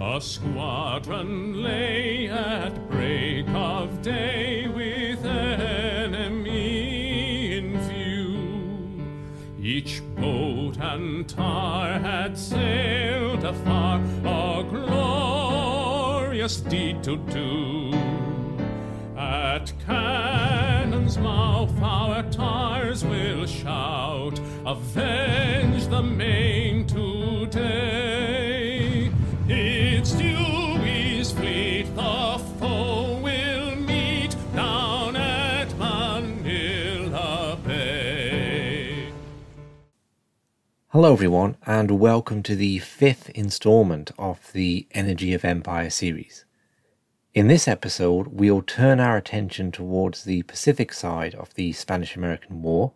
A squadron lay at break of day with enemy in view. Each boat and tar had sailed afar, a glorious deed to do. At cannon's mouth Hello, everyone, and welcome to the fifth installment of the Energy of Empire series. In this episode, we'll turn our attention towards the Pacific side of the Spanish American War,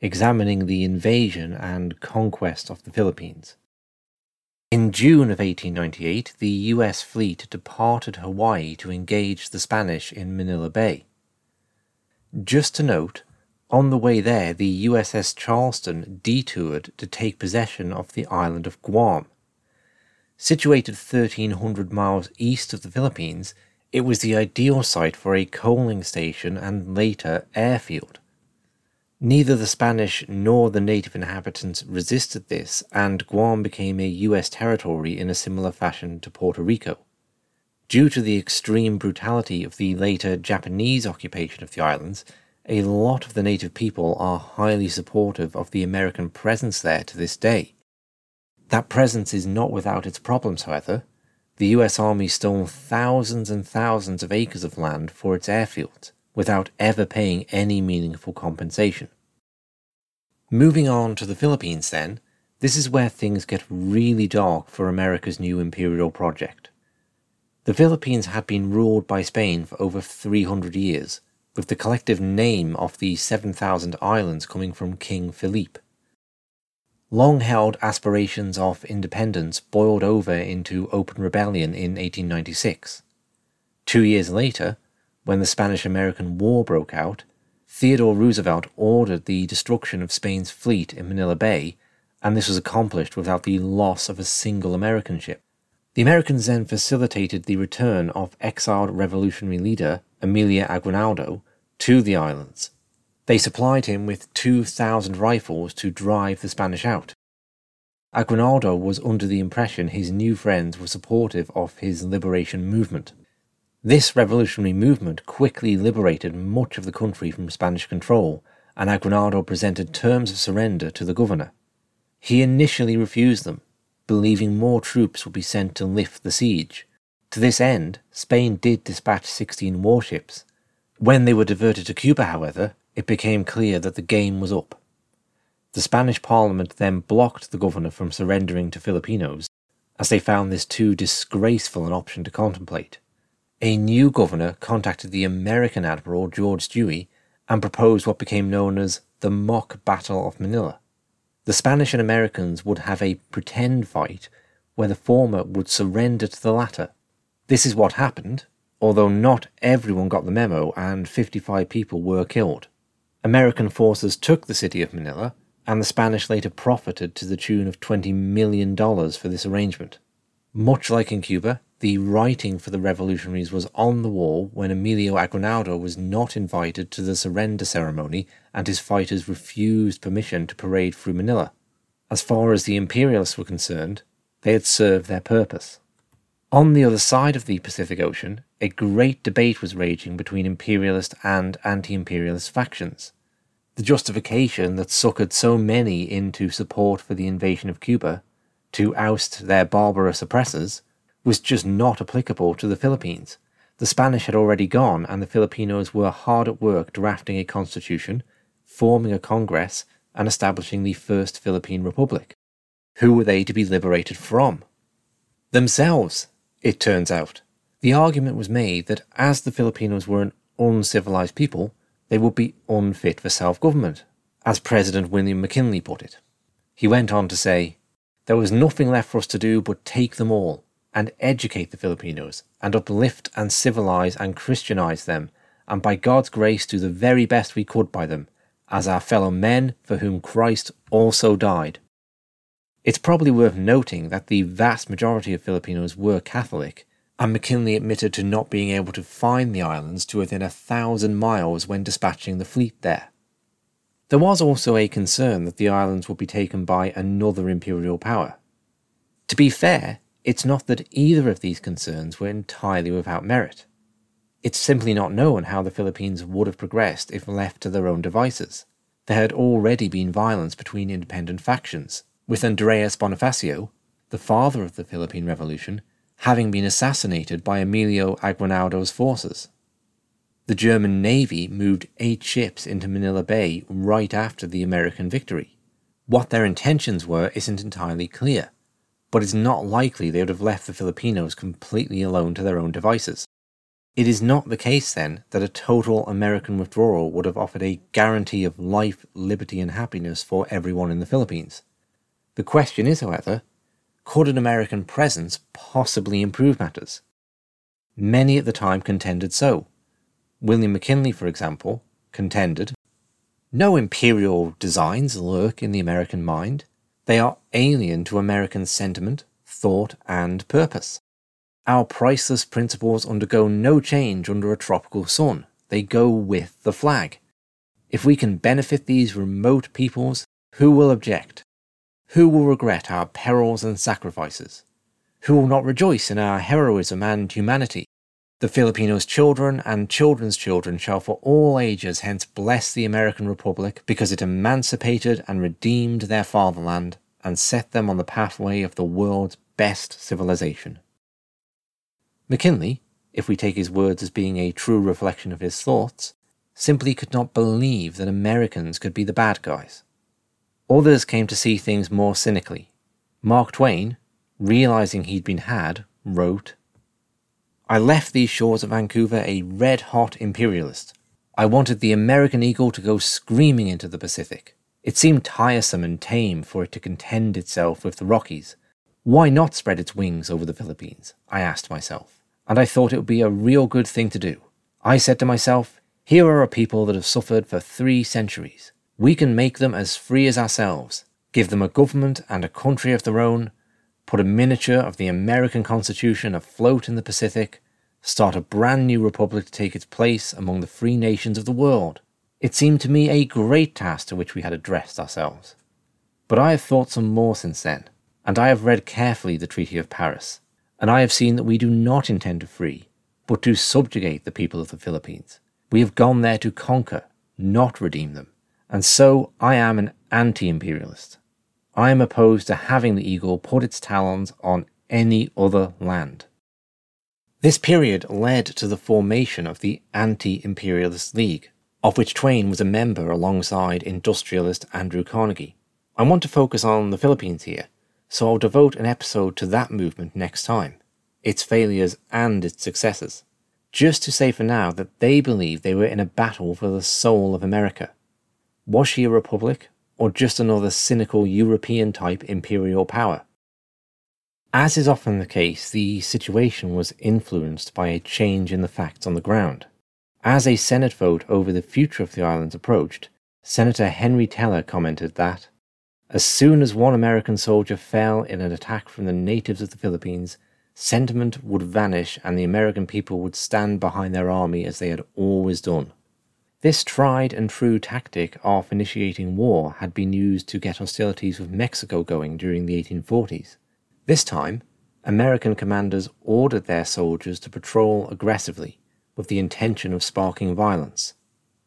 examining the invasion and conquest of the Philippines. In June of 1898, the US fleet departed Hawaii to engage the Spanish in Manila Bay. Just to note, on the way there, the USS Charleston detoured to take possession of the island of Guam. Situated 1,300 miles east of the Philippines, it was the ideal site for a coaling station and later airfield. Neither the Spanish nor the native inhabitants resisted this, and Guam became a US territory in a similar fashion to Puerto Rico. Due to the extreme brutality of the later Japanese occupation of the islands, a lot of the native people are highly supportive of the American presence there to this day. That presence is not without its problems, however. The US Army stole thousands and thousands of acres of land for its airfields without ever paying any meaningful compensation. Moving on to the Philippines, then, this is where things get really dark for America's new imperial project. The Philippines had been ruled by Spain for over 300 years, with the collective name of the 7,000 islands coming from King Philippe. Long held aspirations of independence boiled over into open rebellion in 1896. Two years later, when the Spanish American War broke out, Theodore Roosevelt ordered the destruction of Spain's fleet in Manila Bay, and this was accomplished without the loss of a single American ship. The Americans then facilitated the return of exiled revolutionary leader Emilio Aguinaldo to the islands. They supplied him with 2,000 rifles to drive the Spanish out. Aguinaldo was under the impression his new friends were supportive of his liberation movement. This revolutionary movement quickly liberated much of the country from Spanish control, and Aguinaldo presented terms of surrender to the governor. He initially refused them, believing more troops would be sent to lift the siege. To this end, Spain did dispatch 16 warships. When they were diverted to Cuba, however, it became clear that the game was up. The Spanish parliament then blocked the governor from surrendering to Filipinos, as they found this too disgraceful an option to contemplate a new governor contacted the American Admiral George Dewey and proposed what became known as the Mock Battle of Manila. The Spanish and Americans would have a pretend fight where the former would surrender to the latter. This is what happened, although not everyone got the memo and 55 people were killed. American forces took the city of Manila, and the Spanish later profited to the tune of $20 million for this arrangement. Much like in Cuba, the writing for the revolutionaries was on the wall when Emilio Aguinaldo was not invited to the surrender ceremony and his fighters refused permission to parade through Manila. As far as the imperialists were concerned, they had served their purpose. On the other side of the Pacific Ocean, a great debate was raging between imperialist and anti imperialist factions. The justification that suckered so many into support for the invasion of Cuba, to oust their barbarous oppressors, was just not applicable to the Philippines. The Spanish had already gone, and the Filipinos were hard at work drafting a constitution, forming a congress, and establishing the first Philippine Republic. Who were they to be liberated from? Themselves, it turns out. The argument was made that as the Filipinos were an uncivilized people, they would be unfit for self government, as President William McKinley put it. He went on to say, There was nothing left for us to do but take them all, and educate the Filipinos, and uplift and civilize and Christianize them, and by God's grace do the very best we could by them, as our fellow men for whom Christ also died. It's probably worth noting that the vast majority of Filipinos were Catholic, and McKinley admitted to not being able to find the islands to within a thousand miles when dispatching the fleet there. There was also a concern that the islands would be taken by another imperial power. To be fair, it's not that either of these concerns were entirely without merit. It's simply not known how the Philippines would have progressed if left to their own devices. There had already been violence between independent factions, with Andreas Bonifacio, the father of the Philippine Revolution, having been assassinated by Emilio Aguinaldo's forces. The German Navy moved eight ships into Manila Bay right after the American victory. What their intentions were isn't entirely clear, but it's not likely they would have left the Filipinos completely alone to their own devices. It is not the case, then, that a total American withdrawal would have offered a guarantee of life, liberty, and happiness for everyone in the Philippines. The question is, however, could an American presence possibly improve matters? Many at the time contended so. William McKinley, for example, contended no imperial designs lurk in the American mind. They are alien to American sentiment, thought, and purpose. Our priceless principles undergo no change under a tropical sun. They go with the flag. If we can benefit these remote peoples, who will object? Who will regret our perils and sacrifices? Who will not rejoice in our heroism and humanity? The Filipinos' children and children's children shall for all ages hence bless the American Republic because it emancipated and redeemed their fatherland and set them on the pathway of the world's best civilization. McKinley, if we take his words as being a true reflection of his thoughts, simply could not believe that Americans could be the bad guys. Others came to see things more cynically. Mark Twain, realizing he'd been had, wrote, I left these shores of Vancouver a red hot imperialist. I wanted the American eagle to go screaming into the Pacific. It seemed tiresome and tame for it to contend itself with the Rockies. Why not spread its wings over the Philippines? I asked myself, and I thought it would be a real good thing to do. I said to myself, here are a people that have suffered for three centuries. We can make them as free as ourselves, give them a government and a country of their own, put a miniature of the American Constitution afloat in the Pacific, start a brand new republic to take its place among the free nations of the world. It seemed to me a great task to which we had addressed ourselves. But I have thought some more since then, and I have read carefully the Treaty of Paris, and I have seen that we do not intend to free, but to subjugate the people of the Philippines. We have gone there to conquer, not redeem them and so I am an anti imperialist. I am opposed to having the eagle put its talons on any other land. This period led to the formation of the Anti Imperialist League, of which Twain was a member alongside industrialist Andrew Carnegie. I want to focus on the Philippines here, so I'll devote an episode to that movement next time, its failures and its successes. Just to say for now that they believed they were in a battle for the soul of America was she a republic, or just another cynical European type imperial power? As is often the case, the situation was influenced by a change in the facts on the ground. As a Senate vote over the future of the islands approached, Senator Henry Teller commented that, as soon as one American soldier fell in an attack from the natives of the Philippines, sentiment would vanish and the American people would stand behind their army as they had always done. This tried and true tactic of initiating war had been used to get hostilities with Mexico going during the 1840s. This time, American commanders ordered their soldiers to patrol aggressively with the intention of sparking violence.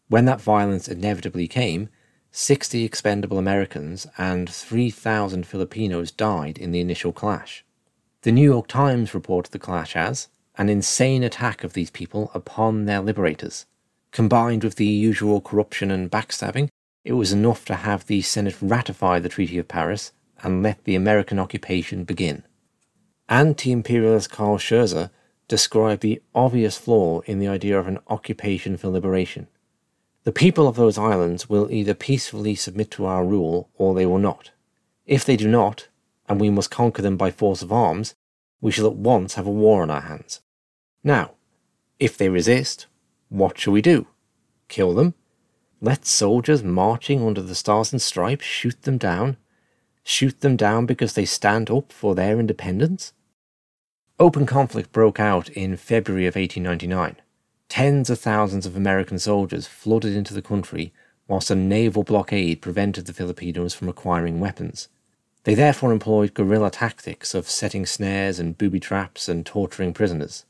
When that violence inevitably came, 60 expendable Americans and 3,000 Filipinos died in the initial clash. The New York Times reported the clash as an insane attack of these people upon their liberators. Combined with the usual corruption and backstabbing, it was enough to have the Senate ratify the Treaty of Paris and let the American occupation begin. Anti imperialist Carl Schurzer described the obvious flaw in the idea of an occupation for liberation. The people of those islands will either peacefully submit to our rule or they will not. If they do not, and we must conquer them by force of arms, we shall at once have a war on our hands. Now, if they resist, what shall we do? Kill them? Let soldiers marching under the stars and stripes shoot them down? Shoot them down because they stand up for their independence? Open conflict broke out in February of 1899. Tens of thousands of American soldiers flooded into the country whilst a naval blockade prevented the Filipinos from acquiring weapons. They therefore employed guerrilla tactics of setting snares and booby traps and torturing prisoners.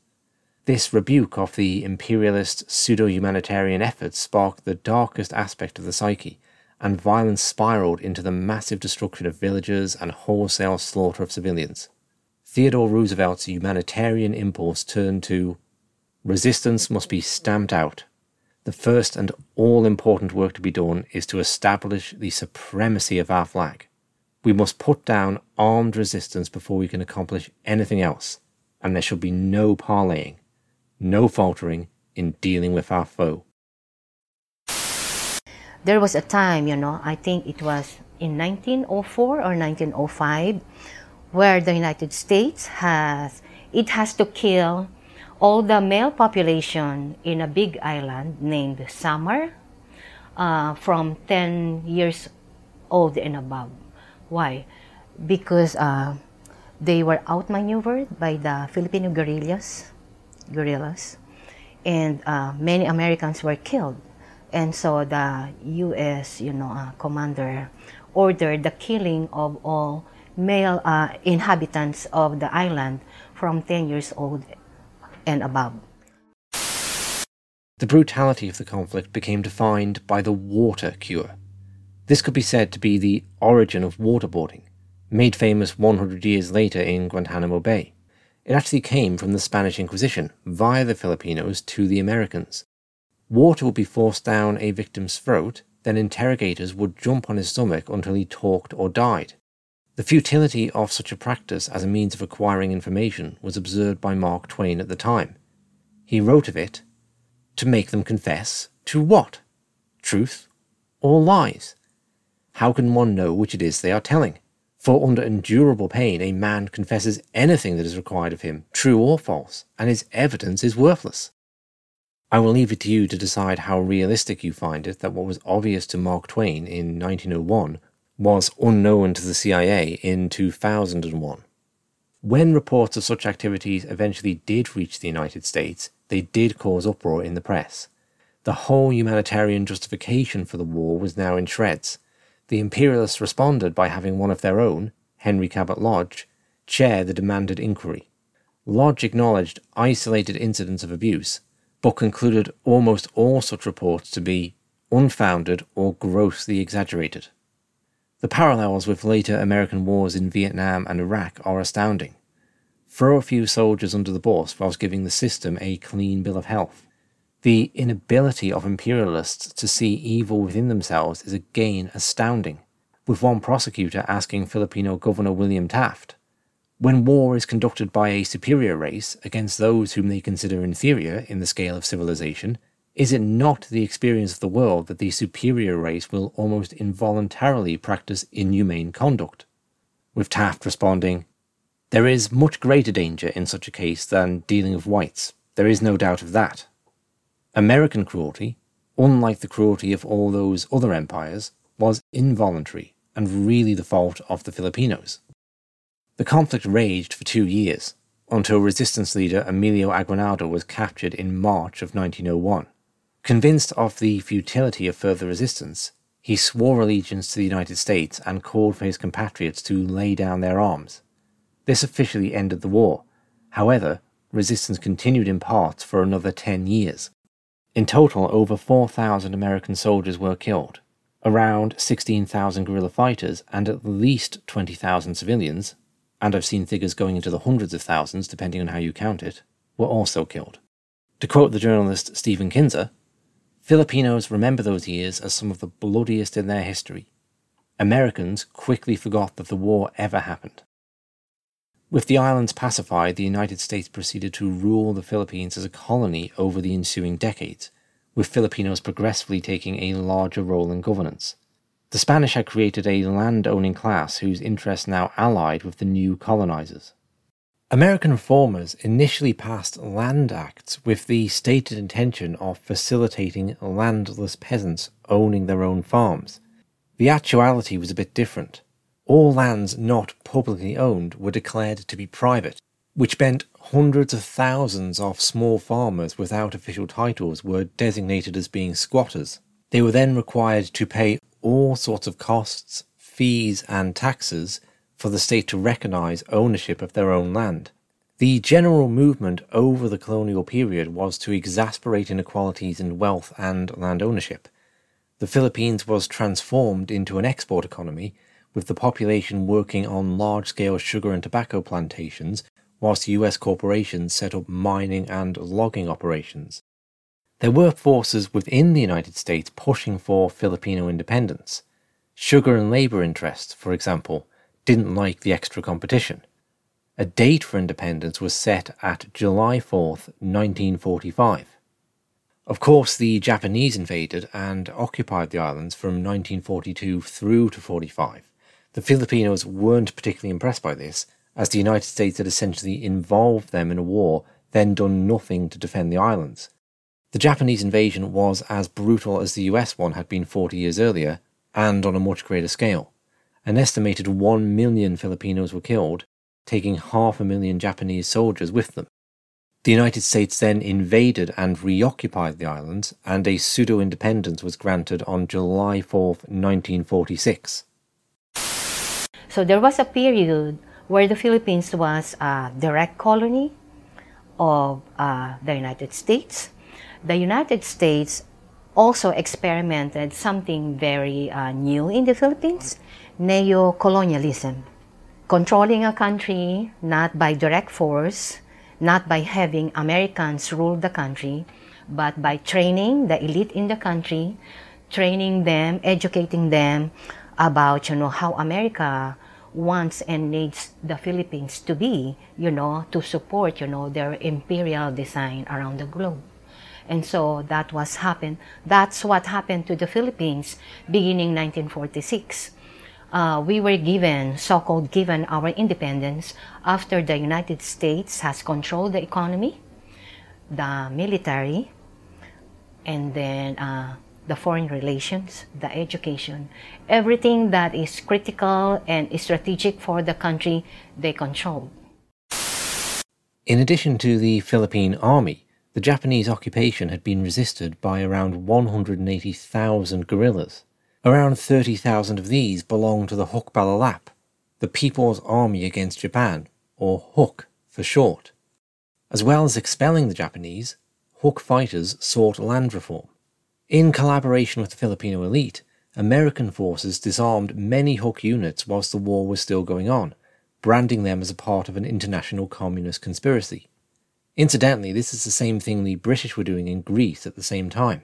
This rebuke of the imperialist pseudo humanitarian efforts sparked the darkest aspect of the psyche, and violence spiraled into the massive destruction of villages and wholesale slaughter of civilians. Theodore Roosevelt's humanitarian impulse turned to resistance must be stamped out the first and all important work to be done is to establish the supremacy of our flag. We must put down armed resistance before we can accomplish anything else, and there shall be no parleying, no faltering in dealing with our foe. There was a time, you know, I think it was in 1904 or 1905, where the United States has it has to kill all the male population in a big island named Samar uh, from 10 years old and above. Why? Because uh, they were outmaneuvered by the Filipino guerrillas, guerrillas, and uh, many Americans were killed. And so the U.S. you know uh, commander ordered the killing of all male uh, inhabitants of the island from 10 years old and above. The brutality of the conflict became defined by the water cure. This could be said to be the origin of waterboarding, made famous 100 years later in Guantanamo Bay. It actually came from the Spanish Inquisition via the Filipinos to the Americans. Water would be forced down a victim's throat, then interrogators would jump on his stomach until he talked or died. The futility of such a practice as a means of acquiring information was observed by Mark Twain at the time. He wrote of it to make them confess to what? Truth or lies? How can one know which it is they are telling? For under endurable pain, a man confesses anything that is required of him, true or false, and his evidence is worthless. I will leave it to you to decide how realistic you find it that what was obvious to Mark Twain in 1901 was unknown to the CIA in 2001. When reports of such activities eventually did reach the United States, they did cause uproar in the press. The whole humanitarian justification for the war was now in shreds. The imperialists responded by having one of their own, Henry Cabot Lodge, chair the demanded inquiry. Lodge acknowledged isolated incidents of abuse, but concluded almost all such reports to be unfounded or grossly exaggerated. The parallels with later American wars in Vietnam and Iraq are astounding. Throw a few soldiers under the bus whilst giving the system a clean bill of health. The inability of imperialists to see evil within themselves is again astounding, with one prosecutor asking Filipino Governor William Taft, when war is conducted by a superior race against those whom they consider inferior in the scale of civilization, is it not the experience of the world that the superior race will almost involuntarily practice inhumane conduct? With Taft responding, There is much greater danger in such a case than dealing with whites. There is no doubt of that. American cruelty, unlike the cruelty of all those other empires, was involuntary and really the fault of the Filipinos. The conflict raged for two years, until resistance leader Emilio Aguinaldo was captured in March of 1901. Convinced of the futility of further resistance, he swore allegiance to the United States and called for his compatriots to lay down their arms. This officially ended the war. However, resistance continued in parts for another 10 years. In total, over 4,000 American soldiers were killed, around 16,000 guerrilla fighters, and at least 20,000 civilians, and I've seen figures going into the hundreds of thousands depending on how you count it, were also killed. To quote the journalist Stephen Kinzer, Filipinos remember those years as some of the bloodiest in their history. Americans quickly forgot that the war ever happened. With the islands pacified, the United States proceeded to rule the Philippines as a colony over the ensuing decades, with Filipinos progressively taking a larger role in governance. The Spanish had created a land owning class whose interests now allied with the new colonizers. American reformers initially passed land acts with the stated intention of facilitating landless peasants owning their own farms. The actuality was a bit different. All lands not publicly owned were declared to be private, which meant hundreds of thousands of small farmers without official titles were designated as being squatters. They were then required to pay all sorts of costs, fees, and taxes for the state to recognise ownership of their own land. The general movement over the colonial period was to exasperate inequalities in wealth and land ownership. The Philippines was transformed into an export economy, with the population working on large scale sugar and tobacco plantations, whilst US corporations set up mining and logging operations. There were forces within the United States pushing for Filipino independence. Sugar and labour interests, for example, didn't like the extra competition. A date for independence was set at July 4th, 1945. Of course, the Japanese invaded and occupied the islands from 1942 through to 45. The Filipinos weren't particularly impressed by this, as the United States had essentially involved them in a war, then done nothing to defend the islands. The Japanese invasion was as brutal as the US one had been 40 years earlier, and on a much greater scale. An estimated 1 million Filipinos were killed, taking half a million Japanese soldiers with them. The United States then invaded and reoccupied the islands, and a pseudo independence was granted on July 4, 1946. So there was a period where the Philippines was a direct colony of uh, the United States. The United States also experimented something very uh, new in the Philippines neo-colonialism, controlling a country not by direct force, not by having Americans rule the country, but by training the elite in the country, training them, educating them about you know how America wants and needs the Philippines to be, you know, to support you know their imperial design around the globe. And so that was happened. That's what happened to the Philippines beginning 1946 uh, we were given, so-called given our independence after the United States has controlled the economy, the military, and then uh, the foreign relations, the education, everything that is critical and strategic for the country, they control. In addition to the Philippine Army, the Japanese occupation had been resisted by around 180,000 guerrillas. Around 30,000 of these belonged to the Hukbalahap, the People's Army Against Japan, or HUK for short. As well as expelling the Japanese, HUK fighters sought land reform. In collaboration with the Filipino elite, American forces disarmed many HUK units whilst the war was still going on, branding them as a part of an international communist conspiracy. Incidentally, this is the same thing the British were doing in Greece at the same time.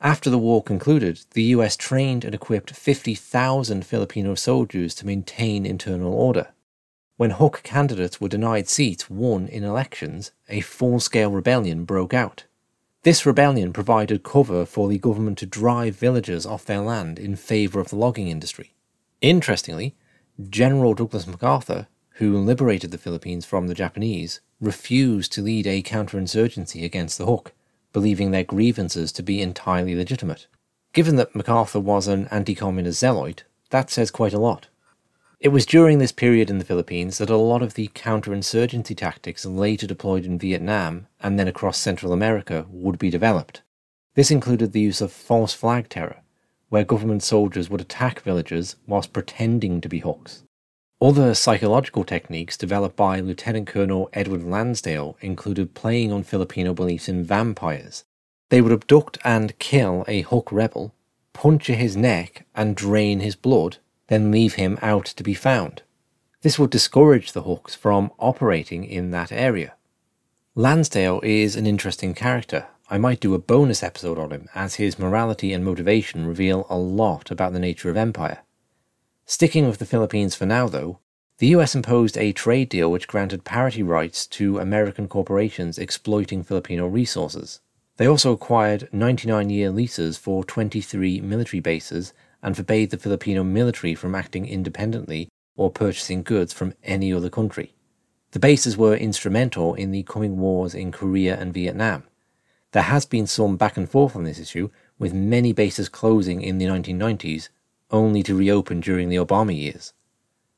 After the war concluded, the US trained and equipped 50,000 Filipino soldiers to maintain internal order. When HUK candidates were denied seats won in elections, a full scale rebellion broke out. This rebellion provided cover for the government to drive villagers off their land in favour of the logging industry. Interestingly, General Douglas MacArthur, who liberated the Philippines from the Japanese, refused to lead a counterinsurgency against the HUK believing their grievances to be entirely legitimate. Given that MacArthur was an anti communist zealot, that says quite a lot. It was during this period in the Philippines that a lot of the counterinsurgency tactics later deployed in Vietnam and then across Central America would be developed. This included the use of false flag terror, where government soldiers would attack villagers whilst pretending to be HUKs. Other psychological techniques developed by Lieutenant Colonel Edward Lansdale included playing on Filipino beliefs in vampires. They would abduct and kill a HUK rebel, puncture his neck and drain his blood, then leave him out to be found. This would discourage the HUKs from operating in that area. Lansdale is an interesting character. I might do a bonus episode on him, as his morality and motivation reveal a lot about the nature of empire. Sticking with the Philippines for now, though, the US imposed a trade deal which granted parity rights to American corporations exploiting Filipino resources. They also acquired 99 year leases for 23 military bases and forbade the Filipino military from acting independently or purchasing goods from any other country. The bases were instrumental in the coming wars in Korea and Vietnam. There has been some back and forth on this issue, with many bases closing in the 1990s only to reopen during the Obama years.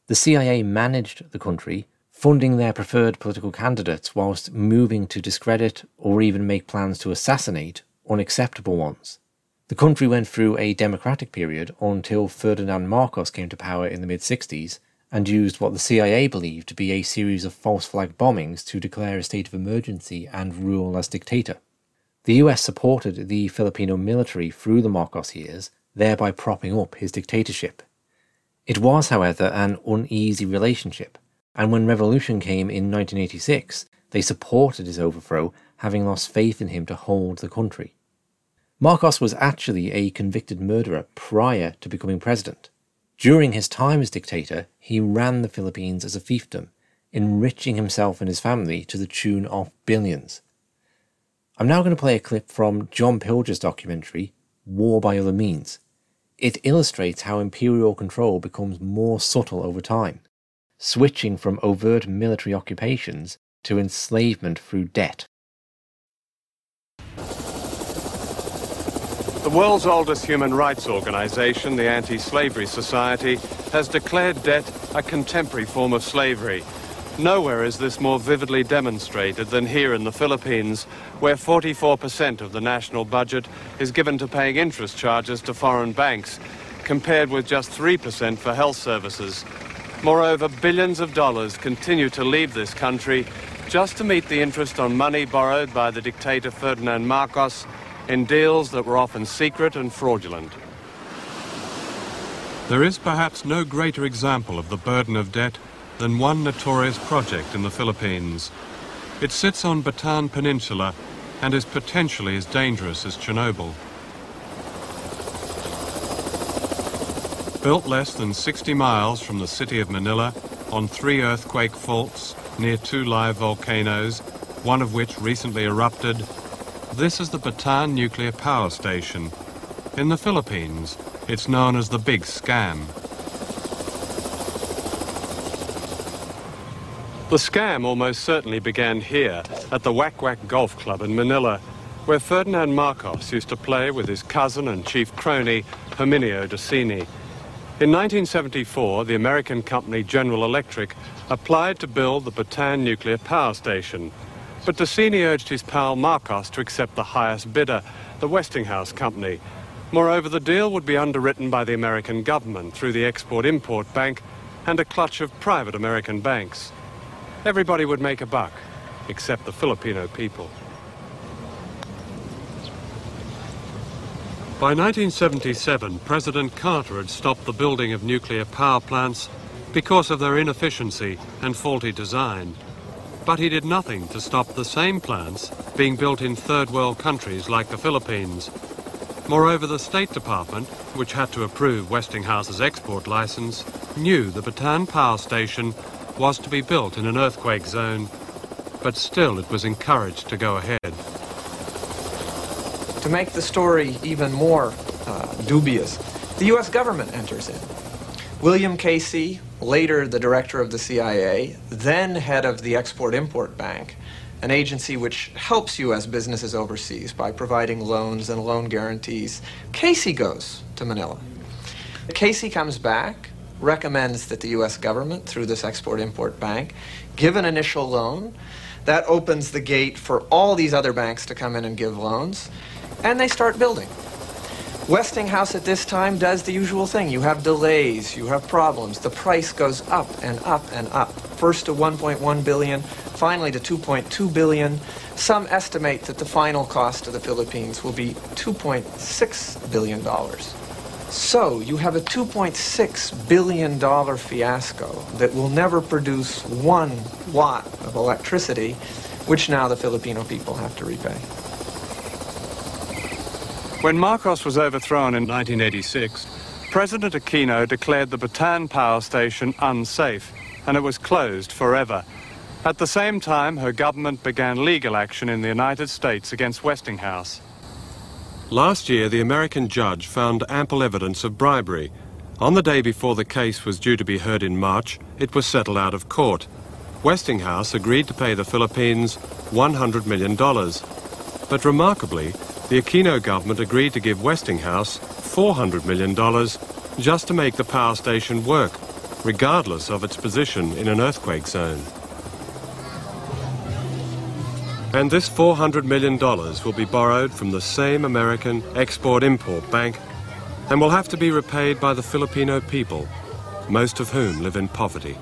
The CIA managed the country, funding their preferred political candidates whilst moving to discredit or even make plans to assassinate unacceptable ones. The country went through a democratic period until Ferdinand Marcos came to power in the mid 60s and used what the CIA believed to be a series of false flag bombings to declare a state of emergency and rule as dictator. The US supported the Filipino military through the Marcos years, thereby propping up his dictatorship. It was, however, an uneasy relationship, and when revolution came in 1986, they supported his overthrow, having lost faith in him to hold the country. Marcos was actually a convicted murderer prior to becoming president. During his time as dictator, he ran the Philippines as a fiefdom, enriching himself and his family to the tune of billions. I'm now going to play a clip from John Pilger's documentary, War by Other Means. It illustrates how imperial control becomes more subtle over time, switching from overt military occupations to enslavement through debt. The world's oldest human rights organization, the Anti-Slavery Society, has declared debt a contemporary form of slavery. Nowhere is this more vividly demonstrated than here in the Philippines, where 44% of the national budget is given to paying interest charges to foreign banks, compared with just 3% for health services. Moreover, billions of dollars continue to leave this country just to meet the interest on money borrowed by the dictator Ferdinand Marcos in deals that were often secret and fraudulent. There is perhaps no greater example of the burden of debt than one notorious project in the Philippines. It sits on Bataan Peninsula and is potentially as dangerous as Chernobyl. Built less than 60 miles from the city of Manila on three earthquake faults near two live volcanoes, one of which recently erupted this is the Bataan Nuclear Power Station. In the Philippines, it's known as the Big Scam. The scam almost certainly began here at the Wack Wack Golf Club in Manila, where Ferdinand Marcos used to play with his cousin and chief crony, Herminio Disini. In 1974, the American company General Electric applied to build the Bataan nuclear power station. But Disini urged his pal Marcos to accept the highest bidder, the Westinghouse Company. Moreover, the deal would be underwritten by the American government through the Export-Import Bank and a clutch of private American banks. Everybody would make a buck, except the Filipino people. By 1977, President Carter had stopped the building of nuclear power plants because of their inefficiency and faulty design. But he did nothing to stop the same plants being built in third world countries like the Philippines. Moreover, the State Department, which had to approve Westinghouse's export license, knew the Bataan power station was to be built in an earthquake zone, but still it was encouraged to go ahead. To make the story even more uh, dubious, the U.S. government enters in. William Casey, later the director of the CIA, then head of the Export-Import Bank, an agency which helps U.S. businesses overseas by providing loans and loan guarantees. Casey goes to Manila. Casey comes back, recommends that the U.S. government, through this Export-Import Bank, give an initial loan. That opens the gate for all these other banks to come in and give loans, and they start building. Westinghouse at this time does the usual thing. You have delays, you have problems. The price goes up and up and up. First to 1.1 billion, finally to 2.2 billion. Some estimate that the final cost to the Philippines will be 2.6 billion dollars. So you have a 2.6 billion dollar fiasco that will never produce one watt of electricity, which now the Filipino people have to repay. When Marcos was overthrown in 1986, President Aquino declared the Bataan power station unsafe, and it was closed forever. At the same time, her government began legal action in the United States against Westinghouse. Last year, the American judge found ample evidence of bribery. On the day before the case was due to be heard in March, it was settled out of court. Westinghouse agreed to pay the Philippines $100 million. But remarkably, the Aquino government agreed to give Westinghouse $400 million just to make the power station work. regardless of its position in an earthquake zone. And this $400 million will be borrowed from the same American Export-Import Bank and will have to be repaid by the Filipino people, most of whom live in poverty.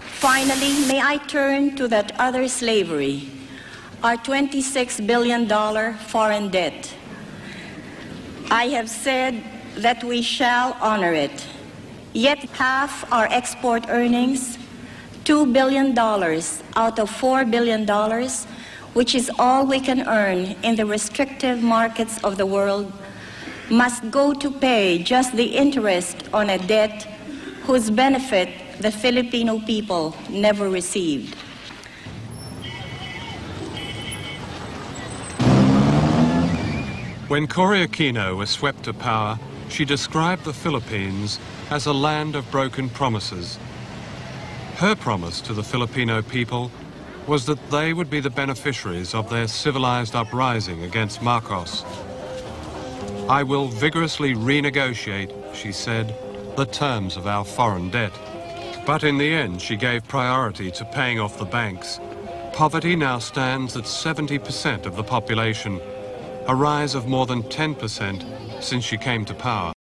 Finally, may I turn to that other slavery, our $26 billion foreign debt. I have said that we shall honor it. Yet half our export earnings, $2 billion out of $4 billion, which is all we can earn in the restrictive markets of the world, must go to pay just the interest on a debt whose benefit the Filipino people never received. When Cory Aquino was swept to power, she described the Philippines as a land of broken promises. Her promise to the Filipino people was that they would be the beneficiaries of their civilized uprising against Marcos. I will vigorously renegotiate, she said, the terms of our foreign debt. But in the end, she gave priority to paying off the banks. Poverty now stands at 70% of the population, a rise of more than 10% since she came to power.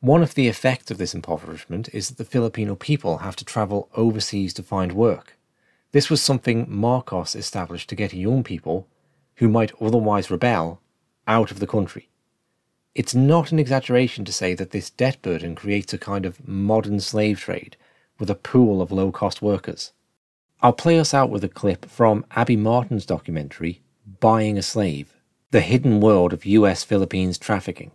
One of the effects of this impoverishment is that the Filipino people have to travel overseas to find work. This was something Marcos established to get young people, who might otherwise rebel, out of the country. It's not an exaggeration to say that this debt burden creates a kind of modern slave trade with a pool of low cost workers. I'll play us out with a clip from Abby Martin's documentary, Buying a Slave The Hidden World of US Philippines Trafficking.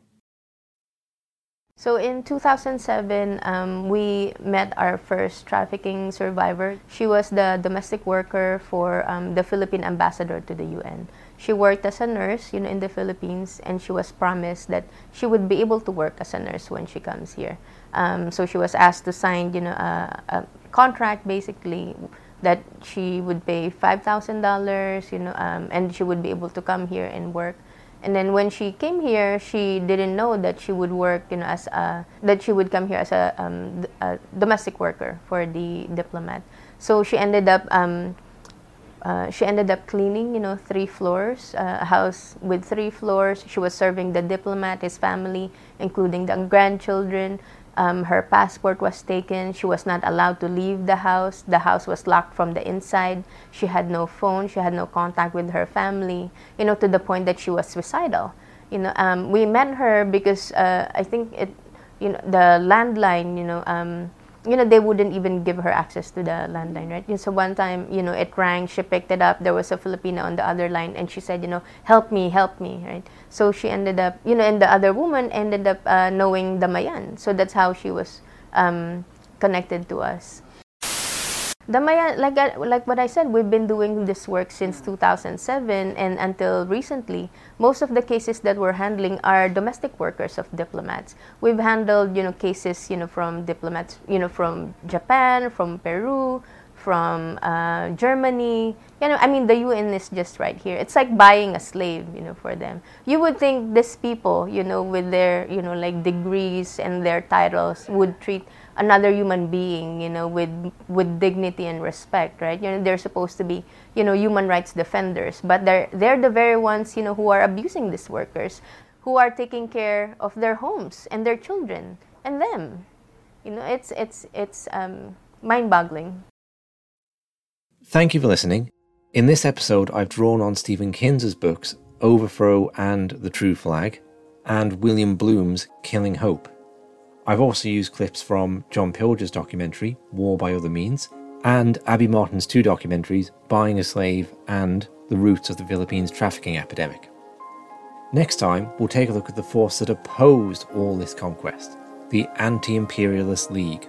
So in 2007, um, we met our first trafficking survivor. She was the domestic worker for um, the Philippine ambassador to the UN. She worked as a nurse, you know, in the Philippines, and she was promised that she would be able to work as a nurse when she comes here. Um, so she was asked to sign, you know, a, a contract basically that she would pay five thousand dollars, you know, um, and she would be able to come here and work. And then when she came here, she didn't know that she would work, you know, as a, that she would come here as a, um, a domestic worker for the diplomat. So she ended up um, uh, she ended up cleaning, you know, three floors, uh, a house with three floors. She was serving the diplomat, his family, including the grandchildren. Um, her passport was taken. She was not allowed to leave the house. The house was locked from the inside. She had no phone. She had no contact with her family, you know, to the point that she was suicidal. You know, um, we met her because uh, I think it, you know, the landline, you know, um, you know, they wouldn't even give her access to the landline, right? so one time, you know, it rang, she picked it up, there was a Filipina on the other line, and she said, you know, help me, help me, right? So she ended up, you know, and the other woman ended up uh, knowing Damayan. So that's how she was um, connected to us. Damayan, like uh, like what I said, we've been doing this work since 2007, and until recently, most of the cases that we're handling are domestic workers of diplomats. We've handled, you know, cases, you know, from diplomats, you know, from Japan, from Peru, from uh, Germany. You know, I mean, the UN is just right here. It's like buying a slave, you know, for them. You would think these people, you know, with their, you know, like degrees and their titles would treat another human being, you know, with with dignity and respect, right? You know, they're supposed to be, you know, human rights defenders, but they're they're the very ones, you know, who are abusing these workers, who are taking care of their homes and their children and them. You know, it's it's it's um, mind-boggling. Thank you for listening. In this episode, I've drawn on Stephen Kinzer's books Overthrow and The True Flag, and William Bloom's Killing Hope. I've also used clips from John Pilger's documentary, War by Other Means, and Abby Martin's two documentaries, Buying a Slave and The Roots of the Philippines Trafficking Epidemic. Next time, we'll take a look at the force that opposed all this conquest the Anti Imperialist League.